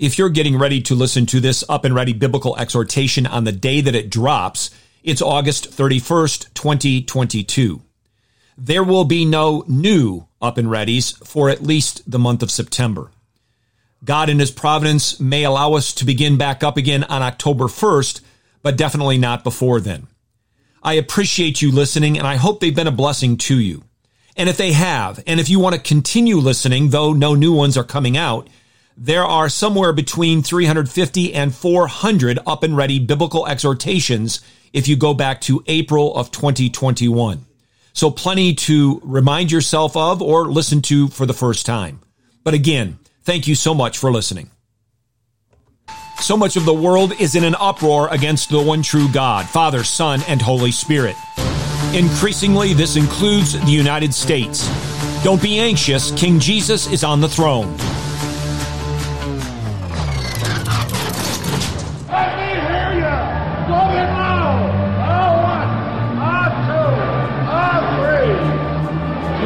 If you're getting ready to listen to this up and ready biblical exhortation on the day that it drops, it's August 31st, 2022. There will be no new up and readies for at least the month of September. God in his providence may allow us to begin back up again on October 1st, but definitely not before then. I appreciate you listening and I hope they've been a blessing to you. And if they have, and if you want to continue listening, though no new ones are coming out, there are somewhere between 350 and 400 up and ready biblical exhortations if you go back to April of 2021. So plenty to remind yourself of or listen to for the first time. But again, thank you so much for listening. So much of the world is in an uproar against the one true God, Father, Son, and Holy Spirit. Increasingly, this includes the United States. Don't be anxious, King Jesus is on the throne.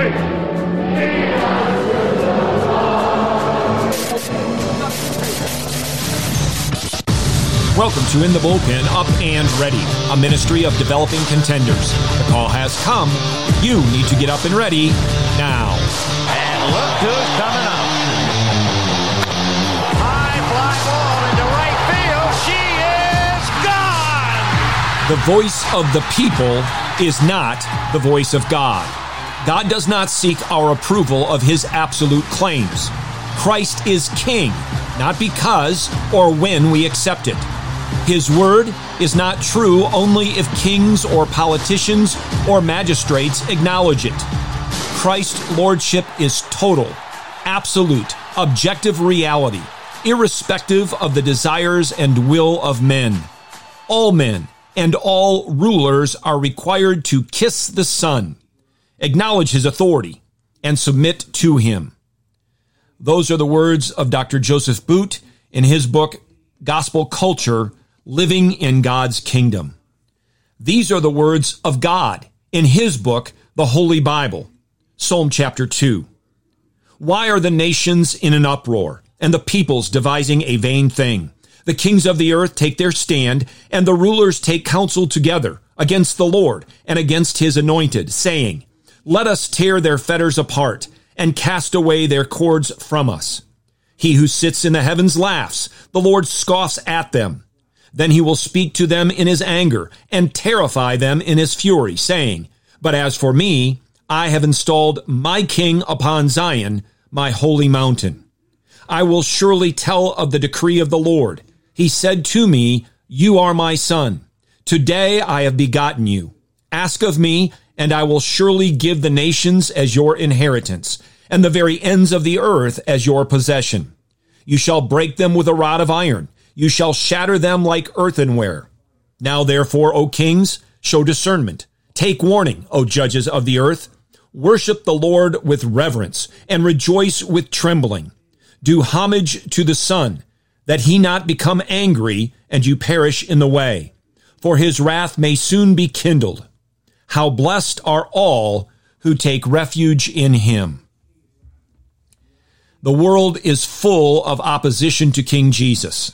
Welcome to In the Bullpen Up and Ready, a ministry of developing contenders. The call has come. You need to get up and ready now. And look who's coming up. High fly ball into right field. She is gone. The voice of the people is not the voice of God. God does not seek our approval of his absolute claims. Christ is king, not because or when we accept it. His word is not true only if kings or politicians or magistrates acknowledge it. Christ's lordship is total, absolute, objective reality, irrespective of the desires and will of men. All men and all rulers are required to kiss the Son, acknowledge his authority, and submit to him. Those are the words of Dr. Joseph Boot in his book, Gospel Culture living in God's kingdom. These are the words of God in his book, the Holy Bible, Psalm chapter 2. Why are the nations in an uproar and the peoples devising a vain thing? The kings of the earth take their stand and the rulers take counsel together against the Lord and against his anointed, saying, Let us tear their fetters apart and cast away their cords from us. He who sits in the heavens laughs. The Lord scoffs at them. Then he will speak to them in his anger and terrify them in his fury, saying, But as for me, I have installed my king upon Zion, my holy mountain. I will surely tell of the decree of the Lord. He said to me, You are my son. Today I have begotten you. Ask of me, and I will surely give the nations as your inheritance, and the very ends of the earth as your possession. You shall break them with a rod of iron you shall shatter them like earthenware. Now therefore, O kings, show discernment. Take warning, O judges of the earth. Worship the Lord with reverence and rejoice with trembling. Do homage to the Son, that he not become angry and you perish in the way. For his wrath may soon be kindled. How blessed are all who take refuge in him. The world is full of opposition to King Jesus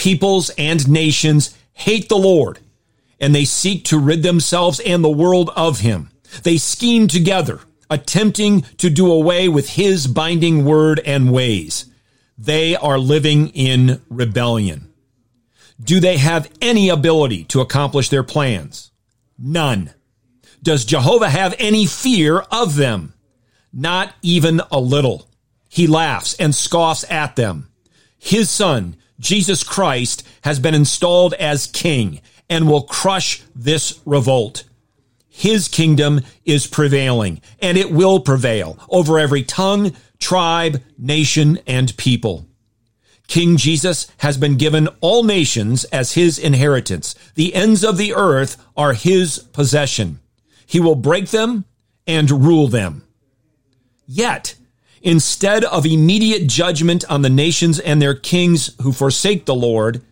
peoples, and nations hate the Lord, and they seek to rid themselves and the world of him. They scheme together, attempting to do away with his binding word and ways. They are living in rebellion. Do they have any ability to accomplish their plans? None. Does Jehovah have any fear of them? Not even a little. He laughs and scoffs at them. His son Jesus Christ has been installed as king and will crush this revolt. His kingdom is prevailing and it will prevail over every tongue, tribe, nation, and people. King Jesus has been given all nations as his inheritance. The ends of the earth are his possession. He will break them and rule them. Yet, Instead of immediate judgment on the nations and their kings who forsake the Lord,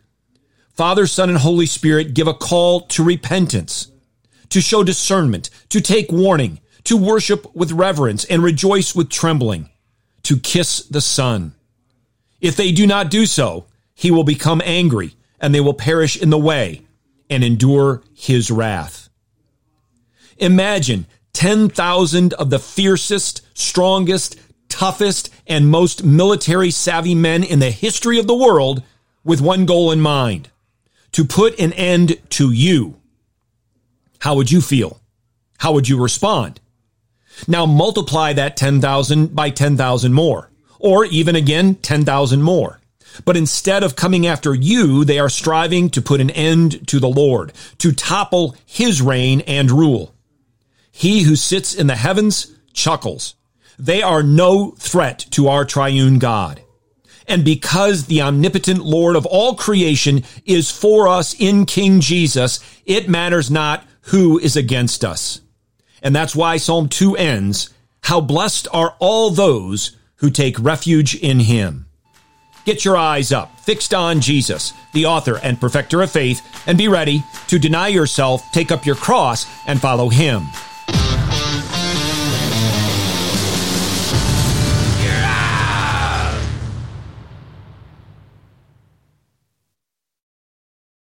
Father, Son, and Holy Spirit give a call to repentance, to show discernment, to take warning, to worship with reverence and rejoice with trembling, to kiss the Son. If they do not do so, he will become angry and they will perish in the way and endure his wrath. Imagine 10,000 of the fiercest, strongest, toughest, and most military savvy men in the history of the world with one goal in mind to put an end to you. How would you feel? How would you respond? Now multiply that 10,000 by 10,000 more, or even again 10,000 more. But instead of coming after you, they are striving to put an end to the Lord, to topple his reign and rule. He who sits in the heavens chuckles. They are no threat to our triune God. And because the omnipotent Lord of all creation is for us in King Jesus, it matters not who is against us. And that's why Psalm 2 ends, How blessed are all those who take refuge in him. Get your eyes up, fixed on Jesus, the author and perfecter of faith, and be ready to deny yourself, take up your cross, and follow him.